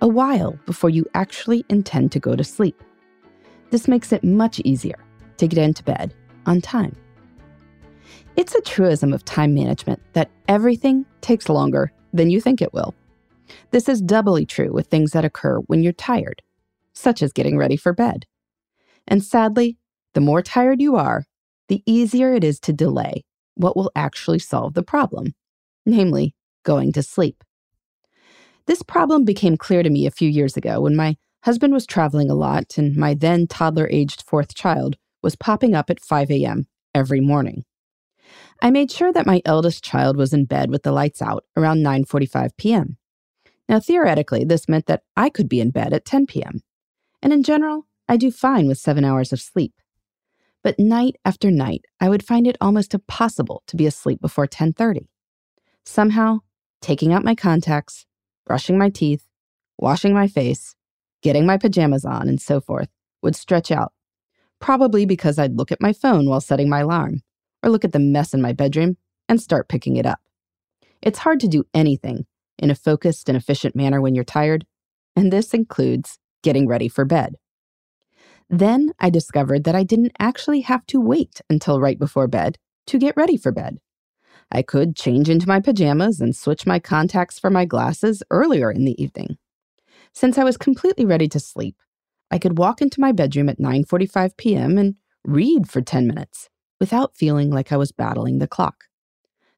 a while before you actually intend to go to sleep. This makes it much easier to get into bed on time. It's a truism of time management that everything takes longer than you think it will. This is doubly true with things that occur when you're tired, such as getting ready for bed. And sadly, the more tired you are, the easier it is to delay what will actually solve the problem, namely, going to sleep. This problem became clear to me a few years ago when my husband was traveling a lot and my then toddler aged fourth child was popping up at 5 a.m. every morning. I made sure that my eldest child was in bed with the lights out around 9:45 p.m. Now theoretically, this meant that I could be in bed at 10 p.m. And in general, I do fine with 7 hours of sleep. But night after night, I would find it almost impossible to be asleep before 10:30. Somehow, taking out my contacts, brushing my teeth, washing my face, getting my pajamas on, and so forth would stretch out. Probably because I'd look at my phone while setting my alarm, or look at the mess in my bedroom and start picking it up. It's hard to do anything in a focused and efficient manner when you're tired, and this includes getting ready for bed. Then I discovered that I didn't actually have to wait until right before bed to get ready for bed. I could change into my pajamas and switch my contacts for my glasses earlier in the evening. Since I was completely ready to sleep, I could walk into my bedroom at 9:45 p.m. and read for 10 minutes without feeling like I was battling the clock.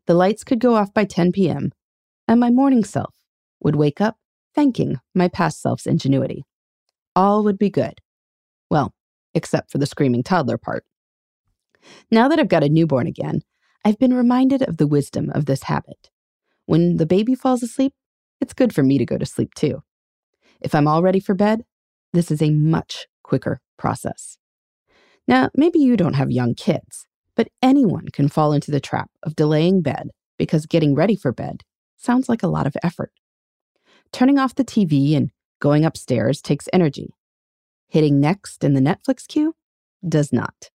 The lights could go off by 10 p.m., and my morning self would wake up thanking my past self's ingenuity. All would be good. Well, except for the screaming toddler part. Now that I've got a newborn again, I've been reminded of the wisdom of this habit. When the baby falls asleep, it's good for me to go to sleep too. If I'm all ready for bed, this is a much quicker process. Now, maybe you don't have young kids, but anyone can fall into the trap of delaying bed because getting ready for bed sounds like a lot of effort. Turning off the TV and going upstairs takes energy. Hitting next in the Netflix queue does not.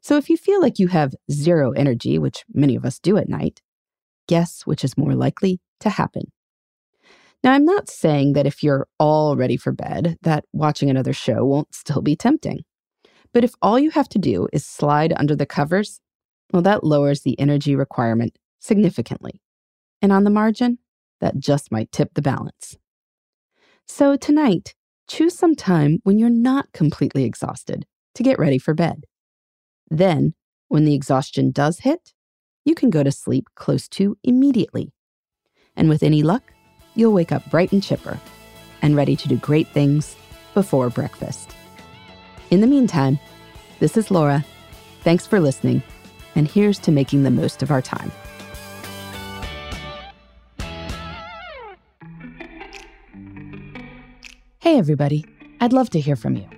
So if you feel like you have zero energy, which many of us do at night, guess which is more likely to happen. Now, I'm not saying that if you're all ready for bed, that watching another show won't still be tempting. But if all you have to do is slide under the covers, well, that lowers the energy requirement significantly. And on the margin, that just might tip the balance. So tonight, choose some time when you're not completely exhausted to get ready for bed. Then, when the exhaustion does hit, you can go to sleep close to immediately. And with any luck, you'll wake up bright and chipper and ready to do great things before breakfast. In the meantime, this is Laura. Thanks for listening, and here's to making the most of our time. Hey, everybody. I'd love to hear from you.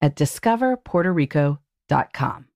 at discoverpuertorico.com.